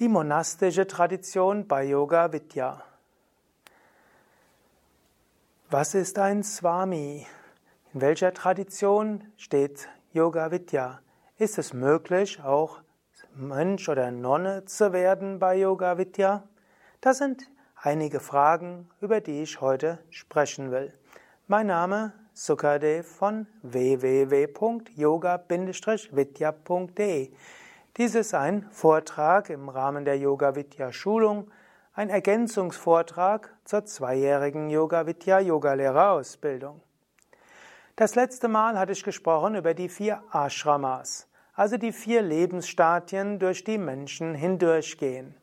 Die monastische Tradition bei Yoga Vidya. Was ist ein Swami? In welcher Tradition steht Yoga Vidya? Ist es möglich, auch Mönch oder Nonne zu werden bei Yoga Vidya? Das sind einige Fragen, über die ich heute sprechen will. Mein Name Sukadev von www.yoga-vidya.de dies ist ein Vortrag im Rahmen der Yoga Vidya Schulung, ein Ergänzungsvortrag zur zweijährigen Yoga Vidya Yogalehrerausbildung. Das letzte Mal hatte ich gesprochen über die vier Ashramas, also die vier Lebensstadien, durch die Menschen hindurchgehen.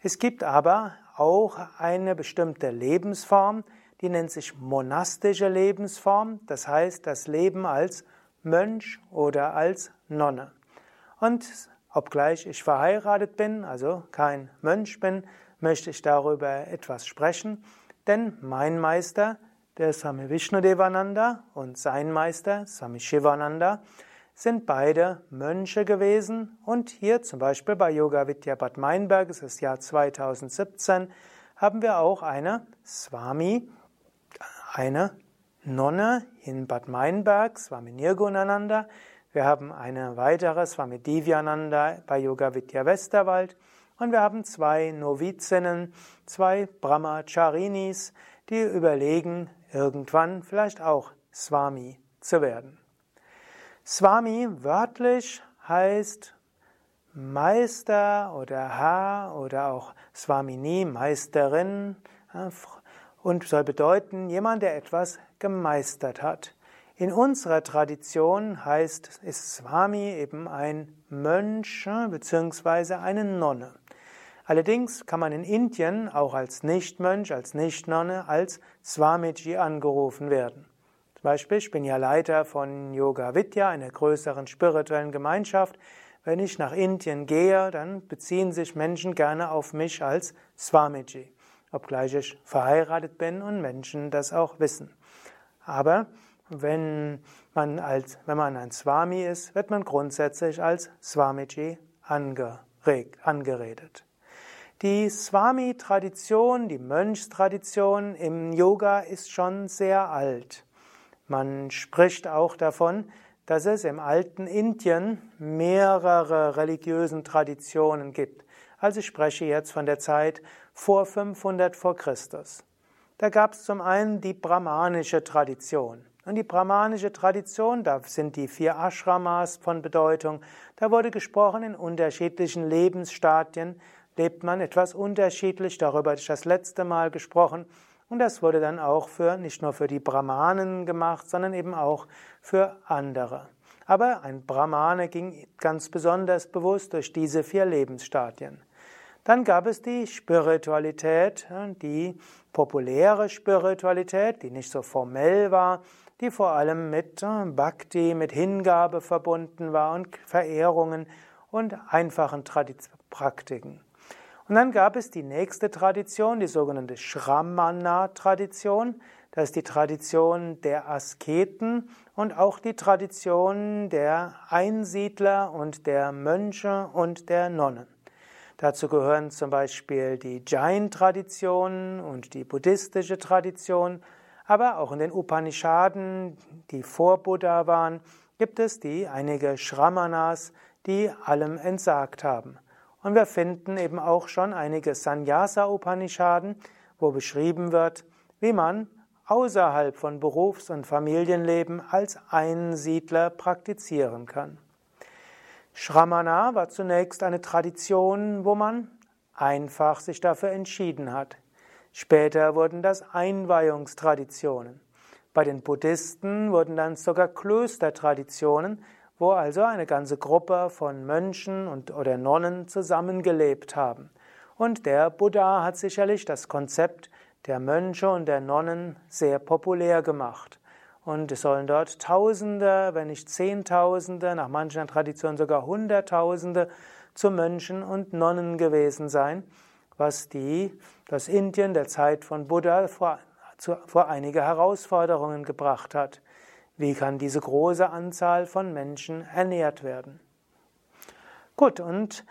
Es gibt aber auch eine bestimmte Lebensform, die nennt sich monastische Lebensform, das heißt das Leben als Mönch oder als Nonne. Und Obgleich ich verheiratet bin, also kein Mönch bin, möchte ich darüber etwas sprechen, denn mein Meister, der Swami Vishnudevananda und sein Meister, Swami Shivananda, sind beide Mönche gewesen. Und hier zum Beispiel bei Yoga Vidya Bad Meinberg, es ist das Jahr 2017, haben wir auch eine Swami, eine Nonne in Bad Meinberg, Swami Nirgunananda, wir haben eine weitere Swami Divyananda bei Yoga Vidya Westerwald und wir haben zwei Novizinnen, zwei Brahmacharinis, die überlegen, irgendwann vielleicht auch Swami zu werden. Swami wörtlich heißt Meister oder Herr oder auch Swamini, Meisterin und soll bedeuten jemand, der etwas gemeistert hat. In unserer Tradition heißt, ist Swami eben ein Mönch bzw. eine Nonne. Allerdings kann man in Indien auch als Nichtmönch, als Nichtnonne, als Swamiji angerufen werden. Zum Beispiel, ich bin ja Leiter von Yoga Vidya, einer größeren spirituellen Gemeinschaft. Wenn ich nach Indien gehe, dann beziehen sich Menschen gerne auf mich als Swamiji, obgleich ich verheiratet bin und Menschen das auch wissen. Aber wenn man, als, wenn man ein Swami ist, wird man grundsätzlich als Swamiji angeredet. Die Swami-Tradition, die Mönchstradition im Yoga ist schon sehr alt. Man spricht auch davon, dass es im alten Indien mehrere religiösen Traditionen gibt. Also ich spreche jetzt von der Zeit vor 500 vor Christus. Da gab es zum einen die brahmanische Tradition. Und die brahmanische Tradition, da sind die vier Ashramas von Bedeutung. Da wurde gesprochen, in unterschiedlichen Lebensstadien lebt man etwas unterschiedlich. Darüber hatte ich das letzte Mal gesprochen. Und das wurde dann auch für, nicht nur für die Brahmanen gemacht, sondern eben auch für andere. Aber ein Brahmane ging ganz besonders bewusst durch diese vier Lebensstadien. Dann gab es die Spiritualität, die populäre Spiritualität, die nicht so formell war, die vor allem mit äh, Bhakti, mit Hingabe verbunden war und Verehrungen und einfachen Praktiken. Und dann gab es die nächste Tradition, die sogenannte Shramana-Tradition. Das ist die Tradition der Asketen und auch die Tradition der Einsiedler und der Mönche und der Nonnen. Dazu gehören zum Beispiel die Jain-Tradition und die buddhistische Tradition aber auch in den Upanishaden, die vor Buddha waren, gibt es die einige Shramanas, die allem entsagt haben. Und wir finden eben auch schon einige Sannyasa-Upanishaden, wo beschrieben wird, wie man außerhalb von Berufs- und Familienleben als Einsiedler praktizieren kann. Shramana war zunächst eine Tradition, wo man einfach sich dafür entschieden hat. Später wurden das Einweihungstraditionen. Bei den Buddhisten wurden dann sogar Klöstertraditionen, wo also eine ganze Gruppe von Mönchen und, oder Nonnen zusammengelebt haben. Und der Buddha hat sicherlich das Konzept der Mönche und der Nonnen sehr populär gemacht. Und es sollen dort Tausende, wenn nicht Zehntausende, nach manchen Traditionen sogar Hunderttausende zu Mönchen und Nonnen gewesen sein was die, das Indien der Zeit von Buddha vor, zu, vor einige Herausforderungen gebracht hat. Wie kann diese große Anzahl von Menschen ernährt werden? Gut, und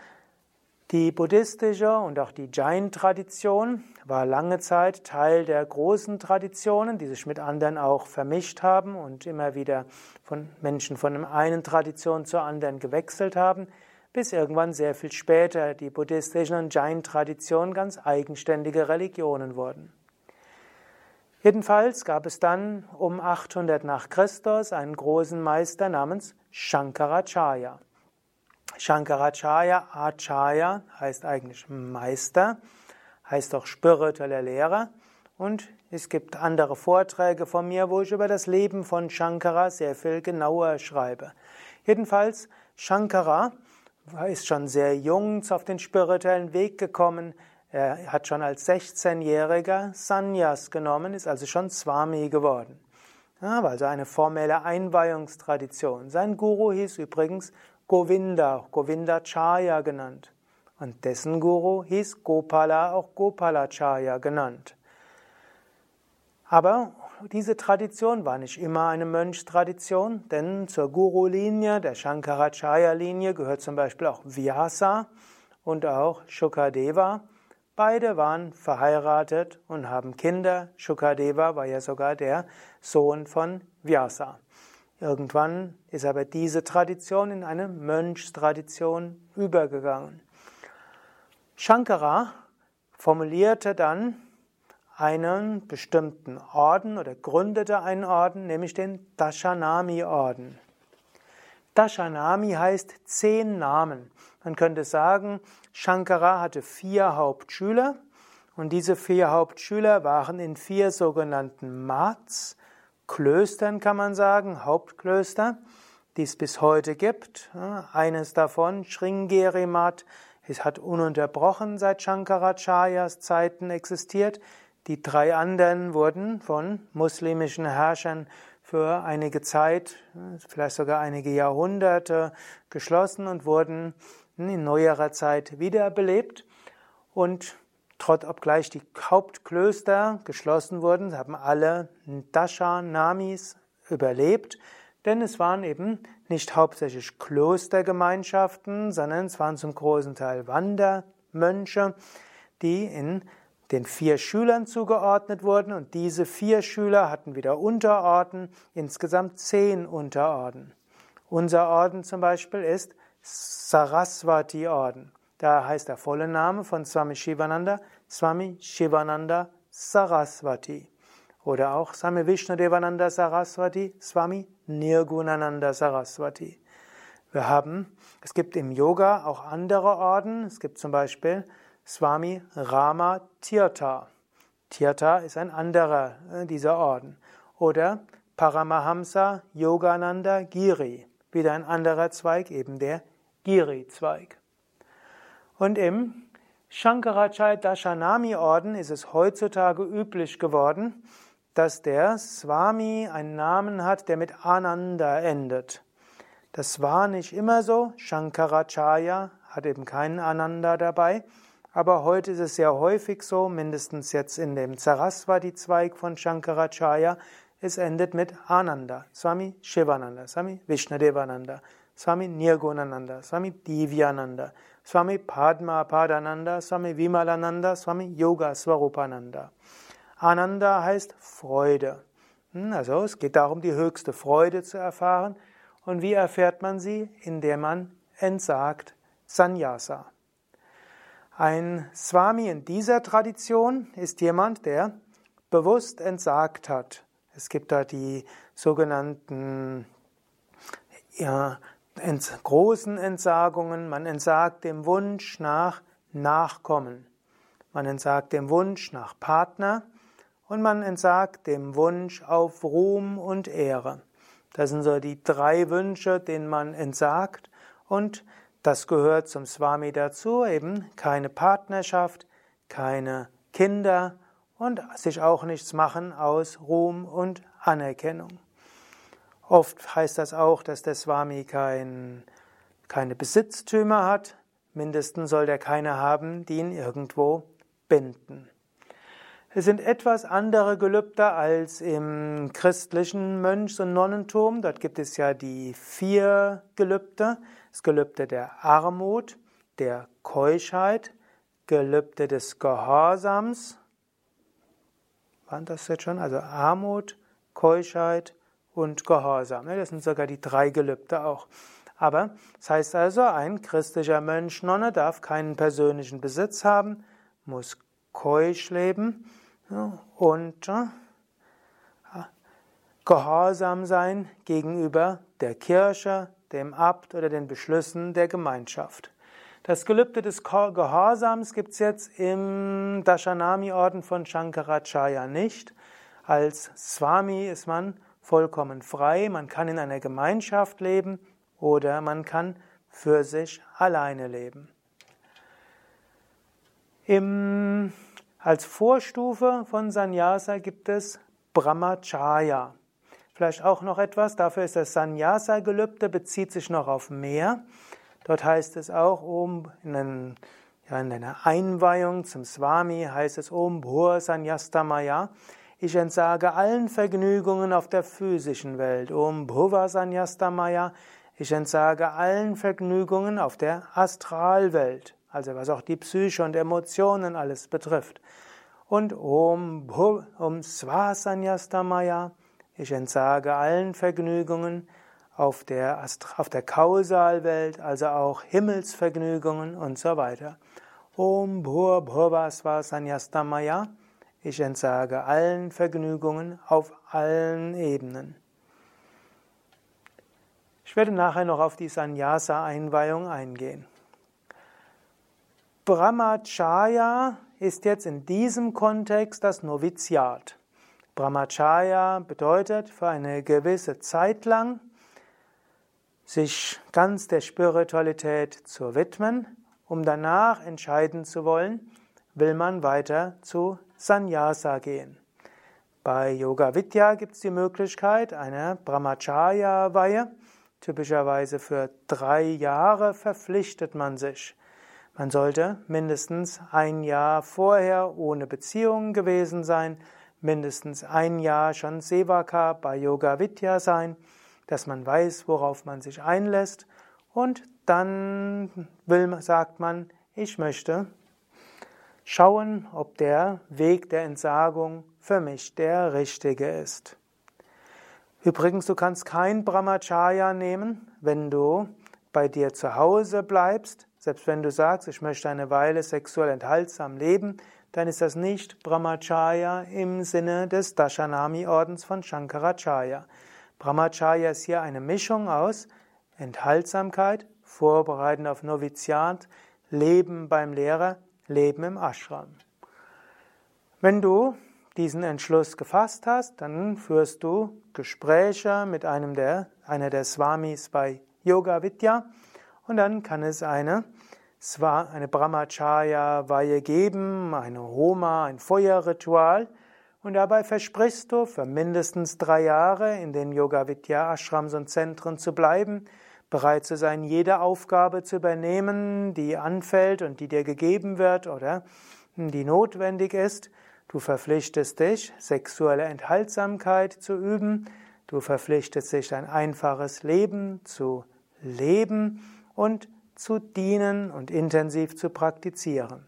Die buddhistische und auch die Jain-Tradition war lange Zeit Teil der großen Traditionen, die sich mit anderen auch vermischt haben und immer wieder von Menschen von der einen Tradition zur anderen gewechselt haben, bis irgendwann sehr viel später die buddhistischen und Jain-Traditionen ganz eigenständige Religionen wurden. Jedenfalls gab es dann um 800 nach Christus einen großen Meister namens Shankaracharya. Shankaracharya, Acharya heißt eigentlich Meister, heißt auch spiritueller Lehrer. Und es gibt andere Vorträge von mir, wo ich über das Leben von Shankara sehr viel genauer schreibe. Jedenfalls, Shankara ist schon sehr jung auf den spirituellen Weg gekommen. Er hat schon als 16-Jähriger Sanyas genommen, ist also schon Swami geworden. Ja, also eine formelle Einweihungstradition. Sein Guru hieß übrigens Govinda, auch Govindacharya genannt. Und dessen Guru hieß Gopala, auch Gopalacharya genannt. Aber diese Tradition war nicht immer eine Mönchstradition, denn zur Guru-Linie, der Shankaracharya-Linie, gehört zum Beispiel auch Vyasa und auch Shukadeva. Beide waren verheiratet und haben Kinder. Shukadeva war ja sogar der Sohn von Vyasa. Irgendwann ist aber diese Tradition in eine Mönchstradition übergegangen. Shankara formulierte dann einen bestimmten Orden oder gründete einen Orden, nämlich den Dashanami-Orden. Dashanami heißt zehn Namen. Man könnte sagen, Shankara hatte vier Hauptschüler und diese vier Hauptschüler waren in vier sogenannten Mats, Klöstern kann man sagen, Hauptklöster, die es bis heute gibt. Eines davon, Sringeri Mat, es hat ununterbrochen seit Shankaracharyas Zeiten existiert. Die drei anderen wurden von muslimischen Herrschern für einige Zeit, vielleicht sogar einige Jahrhunderte geschlossen und wurden in neuerer Zeit wiederbelebt. Und Trotz obgleich die Hauptklöster geschlossen wurden, haben alle Dasha-Namis überlebt, denn es waren eben nicht hauptsächlich Klostergemeinschaften, sondern es waren zum großen Teil Wandermönche, die in den vier Schülern zugeordnet wurden und diese vier Schüler hatten wieder Unterorden, insgesamt zehn Unterorden. Unser Orden zum Beispiel ist Saraswati-Orden. Da heißt der volle Name von Swami Shivananda Swami Shivananda Saraswati oder auch Swami Vishnudevananda Saraswati, Swami Nirgunananda Saraswati. Wir haben, es gibt im Yoga auch andere Orden. Es gibt zum Beispiel Swami Rama Tirtha. Tirtha ist ein anderer äh, dieser Orden. Oder Paramahamsa Yogananda Giri, wieder ein anderer Zweig, eben der Giri-Zweig. Und im Shankaracharya Dashanami Orden ist es heutzutage üblich geworden, dass der Swami einen Namen hat, der mit Ananda endet. Das war nicht immer so. Shankaracharya hat eben keinen Ananda dabei. Aber heute ist es sehr häufig so, mindestens jetzt in dem Saraswati-Zweig von Shankaracharya, es endet mit Ananda, Swami Shivananda, Swami Vishnadevananda, Swami Nirgunananda, Swami Divyananda, Swami Padma Padananda, Swami Vimalananda, Swami Yoga Swarupananda. Ananda heißt Freude. Hm, also es geht darum, die höchste Freude zu erfahren. Und wie erfährt man sie? Indem man entsagt Sannyasa. Ein Swami in dieser Tradition ist jemand, der bewusst entsagt hat. Es gibt da die sogenannten ja, großen Entsagungen, man entsagt dem Wunsch nach Nachkommen, man entsagt dem Wunsch nach Partner und man entsagt dem Wunsch auf Ruhm und Ehre. Das sind so die drei Wünsche, denen man entsagt und das gehört zum Swami dazu, eben keine Partnerschaft, keine Kinder und sich auch nichts machen aus Ruhm und Anerkennung. Oft heißt das auch, dass der Swami kein, keine Besitztümer hat. Mindestens soll der keine haben, die ihn irgendwo binden. Es sind etwas andere Gelübde als im christlichen Mönchs- und Nonnentum. Dort gibt es ja die vier Gelübde. Das Gelübde der Armut, der Keuschheit, Gelübde des Gehorsams. Waren das jetzt schon? Also Armut, Keuschheit und Gehorsam. Das sind sogar die drei Gelübde auch. Aber das heißt also, ein christlicher Mönch, Nonne darf keinen persönlichen Besitz haben, muss keusch leben und gehorsam sein gegenüber der Kirche, dem Abt oder den Beschlüssen der Gemeinschaft. Das Gelübde des Gehorsams gibt es jetzt im Dashanami-Orden von Shankaracharya nicht. Als Swami ist man vollkommen frei, man kann in einer Gemeinschaft leben oder man kann für sich alleine leben. Im, als Vorstufe von Sannyasa gibt es Brahmacharya. Vielleicht auch noch etwas, dafür ist das Sannyasa-Gelübde, bezieht sich noch auf mehr. Dort heißt es auch, um in, einen, ja, in einer Einweihung zum Swami heißt es Om Bhur Sanyastamaya. Ich entsage allen Vergnügungen auf der physischen Welt. Om Bhuva Sanyastamaya. Ich entsage allen Vergnügungen auf der Astralwelt, also was auch die Psyche und Emotionen alles betrifft. Und Om, Bhu, Om Swasanyastamaya. Ich entsage allen Vergnügungen auf der, auf der Kausalwelt, also auch Himmelsvergnügungen und so weiter. Om Bhur Bhurvasva Sanyastamaya. Ich entsage allen Vergnügungen auf allen Ebenen. Ich werde nachher noch auf die Sannyasa-Einweihung eingehen. Brahmacharya ist jetzt in diesem Kontext das Noviziat. Brahmacharya bedeutet für eine gewisse Zeit lang sich ganz der Spiritualität zu widmen, um danach entscheiden zu wollen, will man weiter zu Sannyasa gehen. Bei Yoga Vidya gibt es die Möglichkeit einer Brahmacharya-Weihe. Typischerweise für drei Jahre verpflichtet man sich. Man sollte mindestens ein Jahr vorher ohne Beziehung gewesen sein, mindestens ein Jahr schon Sevaka bei Yoga Vidya sein, dass man weiß, worauf man sich einlässt und dann will, sagt man, ich möchte schauen, ob der Weg der Entsagung für mich der richtige ist. Übrigens, du kannst kein Brahmacharya nehmen, wenn du bei dir zu Hause bleibst, selbst wenn du sagst, ich möchte eine Weile sexuell enthaltsam leben, dann ist das nicht Brahmacharya im Sinne des Dashanami-Ordens von Shankaracharya. Brahmacharya ist hier eine Mischung aus Enthaltsamkeit, Vorbereiten auf Noviziat, Leben beim Lehrer, Leben im Ashram. Wenn du diesen Entschluss gefasst hast, dann führst du Gespräche mit einem der, einer der Swamis bei Yoga Vidya und dann kann es eine eine Brahmacharya-Weihe geben, eine Homa, ein Feuerritual. Und dabei versprichst du, für mindestens drei Jahre in den Yoga-Vidya-Ashrams und Zentren zu bleiben, bereit zu sein, jede Aufgabe zu übernehmen, die anfällt und die dir gegeben wird oder die notwendig ist. Du verpflichtest dich, sexuelle Enthaltsamkeit zu üben. Du verpflichtest dich, ein einfaches Leben zu leben und zu dienen und intensiv zu praktizieren.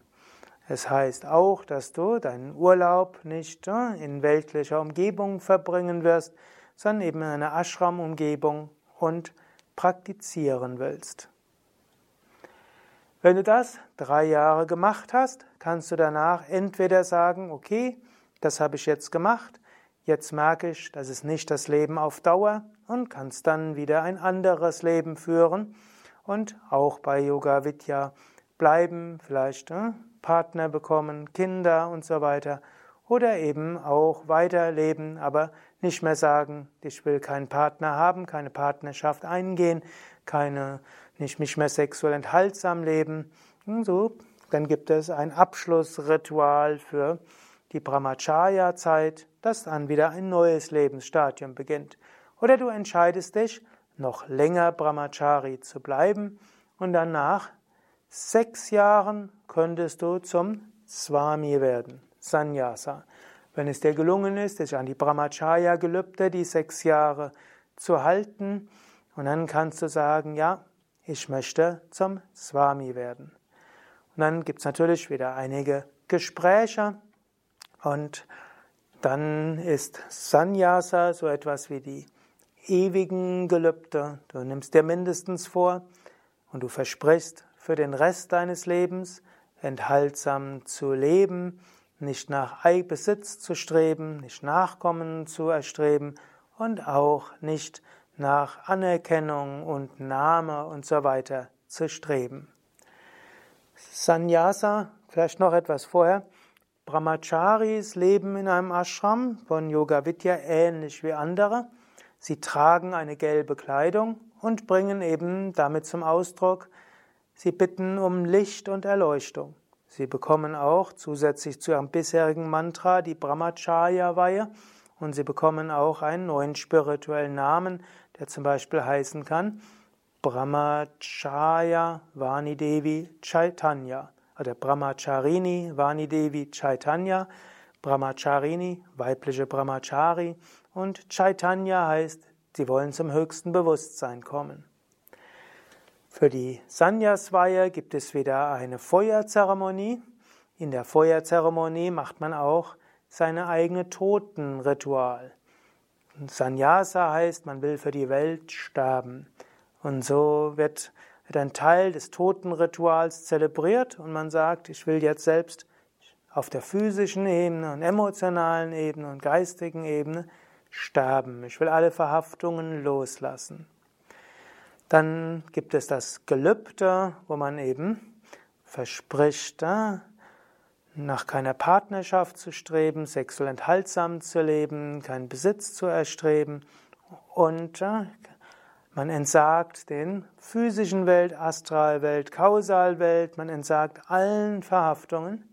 Es heißt auch, dass du deinen Urlaub nicht äh, in weltlicher Umgebung verbringen wirst, sondern eben in einer Ashram-Umgebung und praktizieren willst. Wenn du das drei Jahre gemacht hast, kannst du danach entweder sagen, okay, das habe ich jetzt gemacht, jetzt merke ich, das ist nicht das Leben auf Dauer und kannst dann wieder ein anderes Leben führen und auch bei Yoga Vidya bleiben, vielleicht äh, Partner bekommen, Kinder und so weiter. Oder eben auch weiterleben, aber nicht mehr sagen, ich will keinen Partner haben, keine Partnerschaft eingehen, keine, nicht, nicht mehr sexuell enthaltsam leben. Und so, dann gibt es ein Abschlussritual für die Brahmacharya-Zeit, das dann wieder ein neues Lebensstadium beginnt. Oder du entscheidest dich, noch länger Brahmachari zu bleiben und danach sechs Jahren könntest du zum Swami werden, Sannyasa. Wenn es dir gelungen ist, dich an die Brahmacharya-Gelübde, die sechs Jahre zu halten, und dann kannst du sagen, ja, ich möchte zum Swami werden. Und dann gibt es natürlich wieder einige Gespräche und dann ist Sannyasa so etwas wie die ewigen Gelübde. Du nimmst dir mindestens vor und du versprichst für den Rest deines Lebens enthaltsam zu leben, nicht nach Besitz zu streben, nicht Nachkommen zu erstreben und auch nicht nach Anerkennung und Name und so weiter zu streben. Sannyasa, vielleicht noch etwas vorher. Brahmacharis leben in einem Ashram von Yoga Vidya ähnlich wie andere. Sie tragen eine gelbe Kleidung und bringen eben damit zum Ausdruck, sie bitten um Licht und Erleuchtung. Sie bekommen auch zusätzlich zu ihrem bisherigen Mantra die Brahmacharya-Weihe und sie bekommen auch einen neuen spirituellen Namen, der zum Beispiel heißen kann Brahmacharya Vanidevi Chaitanya oder Brahmacharini Vanidevi Chaitanya. Brahmacharini, weibliche Brahmachari und Chaitanya heißt, sie wollen zum höchsten Bewusstsein kommen. Für die Sanyasweihe gibt es wieder eine Feuerzeremonie. In der Feuerzeremonie macht man auch seine eigene Totenritual. Sannyasa heißt, man will für die Welt sterben. Und so wird ein Teil des Totenrituals zelebriert und man sagt, ich will jetzt selbst auf der physischen Ebene und emotionalen Ebene und geistigen Ebene sterben. Ich will alle Verhaftungen loslassen. Dann gibt es das Gelübde, wo man eben verspricht, äh, nach keiner Partnerschaft zu streben, sexuell enthaltsam zu leben, keinen Besitz zu erstreben und äh, man entsagt den physischen Welt, Astralwelt, Kausalwelt, man entsagt allen Verhaftungen.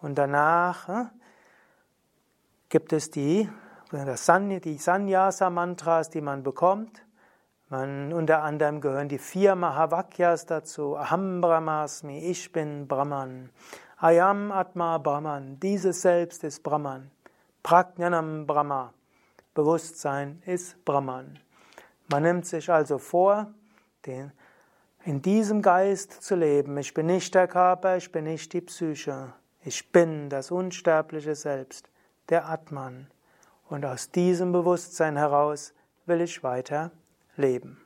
Und danach äh, gibt es die, die Sannyasa-Mantras, die man bekommt. Man, unter anderem gehören die vier Mahavakyas dazu. Aham Brahmasmi, ich bin Brahman. Ayam Atma Brahman, dieses Selbst ist Brahman. Prajnanam Brahma, Bewusstsein ist Brahman. Man nimmt sich also vor, den, in diesem Geist zu leben. Ich bin nicht der Körper, ich bin nicht die Psyche. Ich bin das unsterbliche Selbst, der Atman. Und aus diesem Bewusstsein heraus will ich weiter leben.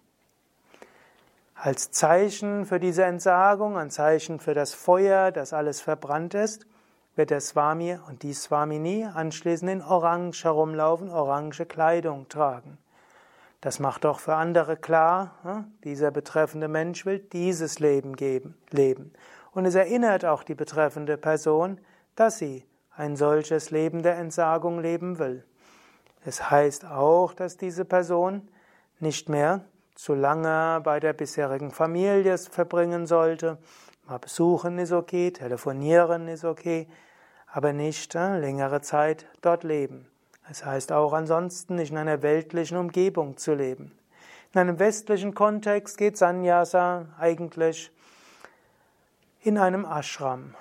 Als Zeichen für diese Entsagung, ein Zeichen für das Feuer, das alles verbrannt ist, wird der Swami und die Swamini anschließend in Orange herumlaufen, orange Kleidung tragen. Das macht auch für andere klar, hm, dieser betreffende Mensch will dieses Leben geben, leben. Und es erinnert auch die betreffende Person, dass sie ein solches Leben der Entsagung leben will. Es heißt auch, dass diese Person nicht mehr zu lange bei der bisherigen Familie verbringen sollte. Mal besuchen ist okay, telefonieren ist okay, aber nicht äh, längere Zeit dort leben. Es heißt auch ansonsten nicht in einer weltlichen Umgebung zu leben. In einem westlichen Kontext geht Sannyasa eigentlich in einem Ashram.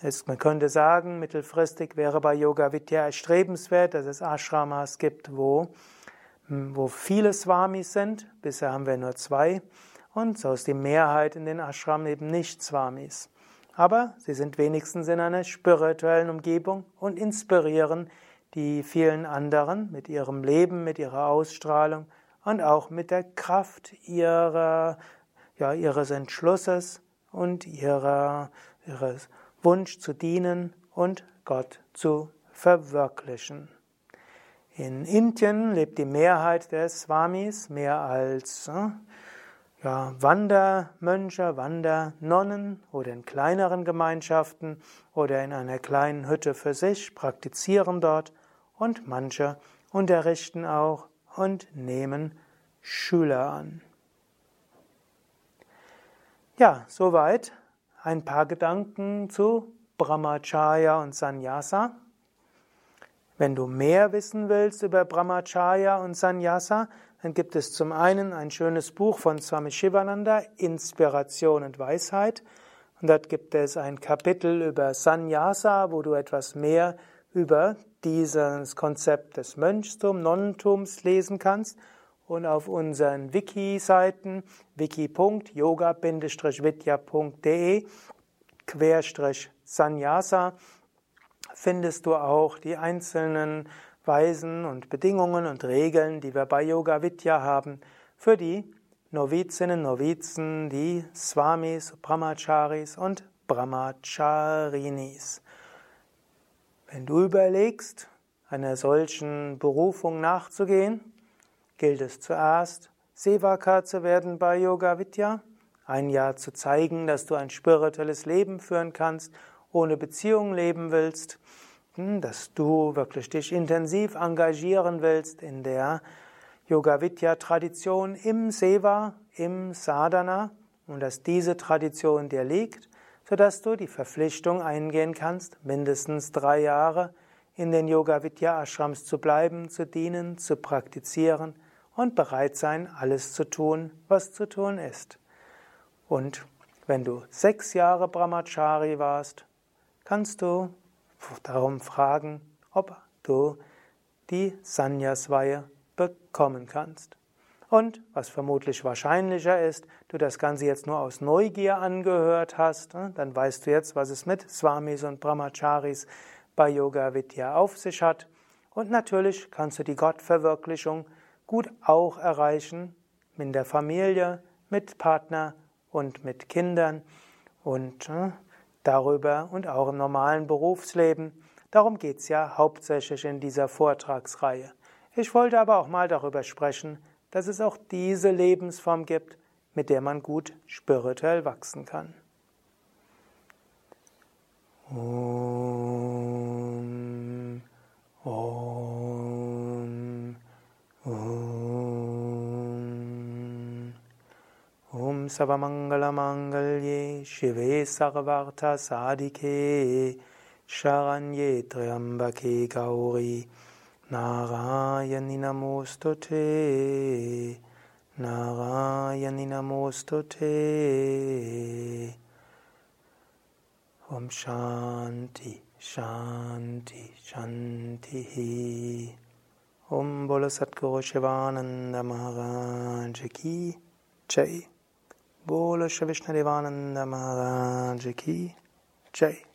Es, man könnte sagen, mittelfristig wäre bei Yoga Vidya erstrebenswert, dass es Ashramas gibt, wo, wo viele Swamis sind. Bisher haben wir nur zwei. Und so ist die Mehrheit in den Ashram eben nicht Swamis. Aber sie sind wenigstens in einer spirituellen Umgebung und inspirieren die vielen anderen mit ihrem Leben, mit ihrer Ausstrahlung und auch mit der Kraft ihrer, ja, ihres Entschlusses und ihrer, ihres Wunsch zu dienen und Gott zu verwirklichen. In Indien lebt die Mehrheit der Swamis mehr als äh, ja, Wandermönche, Wandernonnen oder in kleineren Gemeinschaften oder in einer kleinen Hütte für sich, praktizieren dort und manche unterrichten auch und nehmen Schüler an. Ja, soweit ein paar Gedanken zu Brahmacharya und Sannyasa. Wenn du mehr wissen willst über Brahmacharya und Sannyasa, dann gibt es zum einen ein schönes Buch von Swami Shivananda, Inspiration und Weisheit. Und dort gibt es ein Kapitel über Sannyasa, wo du etwas mehr über dieses Konzept des Mönchtums, Nonnentums lesen kannst. Und auf unseren Wiki-Seiten wiki.yoga-vidya.de Querstrich Sannyasa findest du auch die einzelnen Weisen und Bedingungen und Regeln, die wir bei Yoga Vidya haben, für die Novizinnen, Novizen, die Swamis, Brahmacharis und Brahmacharinis. Wenn du überlegst, einer solchen Berufung nachzugehen, gilt es zuerst, Sevaka zu werden bei Yoga Vidya, ein Jahr zu zeigen, dass du ein spirituelles Leben führen kannst, ohne Beziehung leben willst, hm, dass du wirklich dich intensiv engagieren willst in der Yoga Vidya Tradition im Seva, im Sadhana und dass diese Tradition dir liegt, sodass du die Verpflichtung eingehen kannst, mindestens drei Jahre in den Yoga Vidya Ashrams zu bleiben, zu dienen, zu praktizieren und bereit sein, alles zu tun, was zu tun ist. Und wenn du sechs Jahre Brahmachari warst, kannst du darum fragen, ob du die Sanyasweihe bekommen kannst. Und was vermutlich wahrscheinlicher ist, du das Ganze jetzt nur aus Neugier angehört hast, ne, dann weißt du jetzt, was es mit Swamis und Brahmacharis bei Yoga Vidya auf sich hat. Und natürlich kannst du die Gottverwirklichung gut auch erreichen in der Familie, mit Partner und mit Kindern und äh, darüber und auch im normalen Berufsleben. Darum geht es ja hauptsächlich in dieser Vortragsreihe. Ich wollte aber auch mal darüber sprechen, dass es auch diese Lebensform gibt, mit der man gut spirituell wachsen kann. Om, Om, Om. Om Savamangala Mangalye Shive Sarvartha Sadike Sharanye Triambake Gauri Narayani Namostute Narayani Namostute Om Shanti Shanti Shanti Om Bolo Satguru Shivananda Maharaj Ki Jai Bolo Shri Vishnu Devananda Maharaj Jai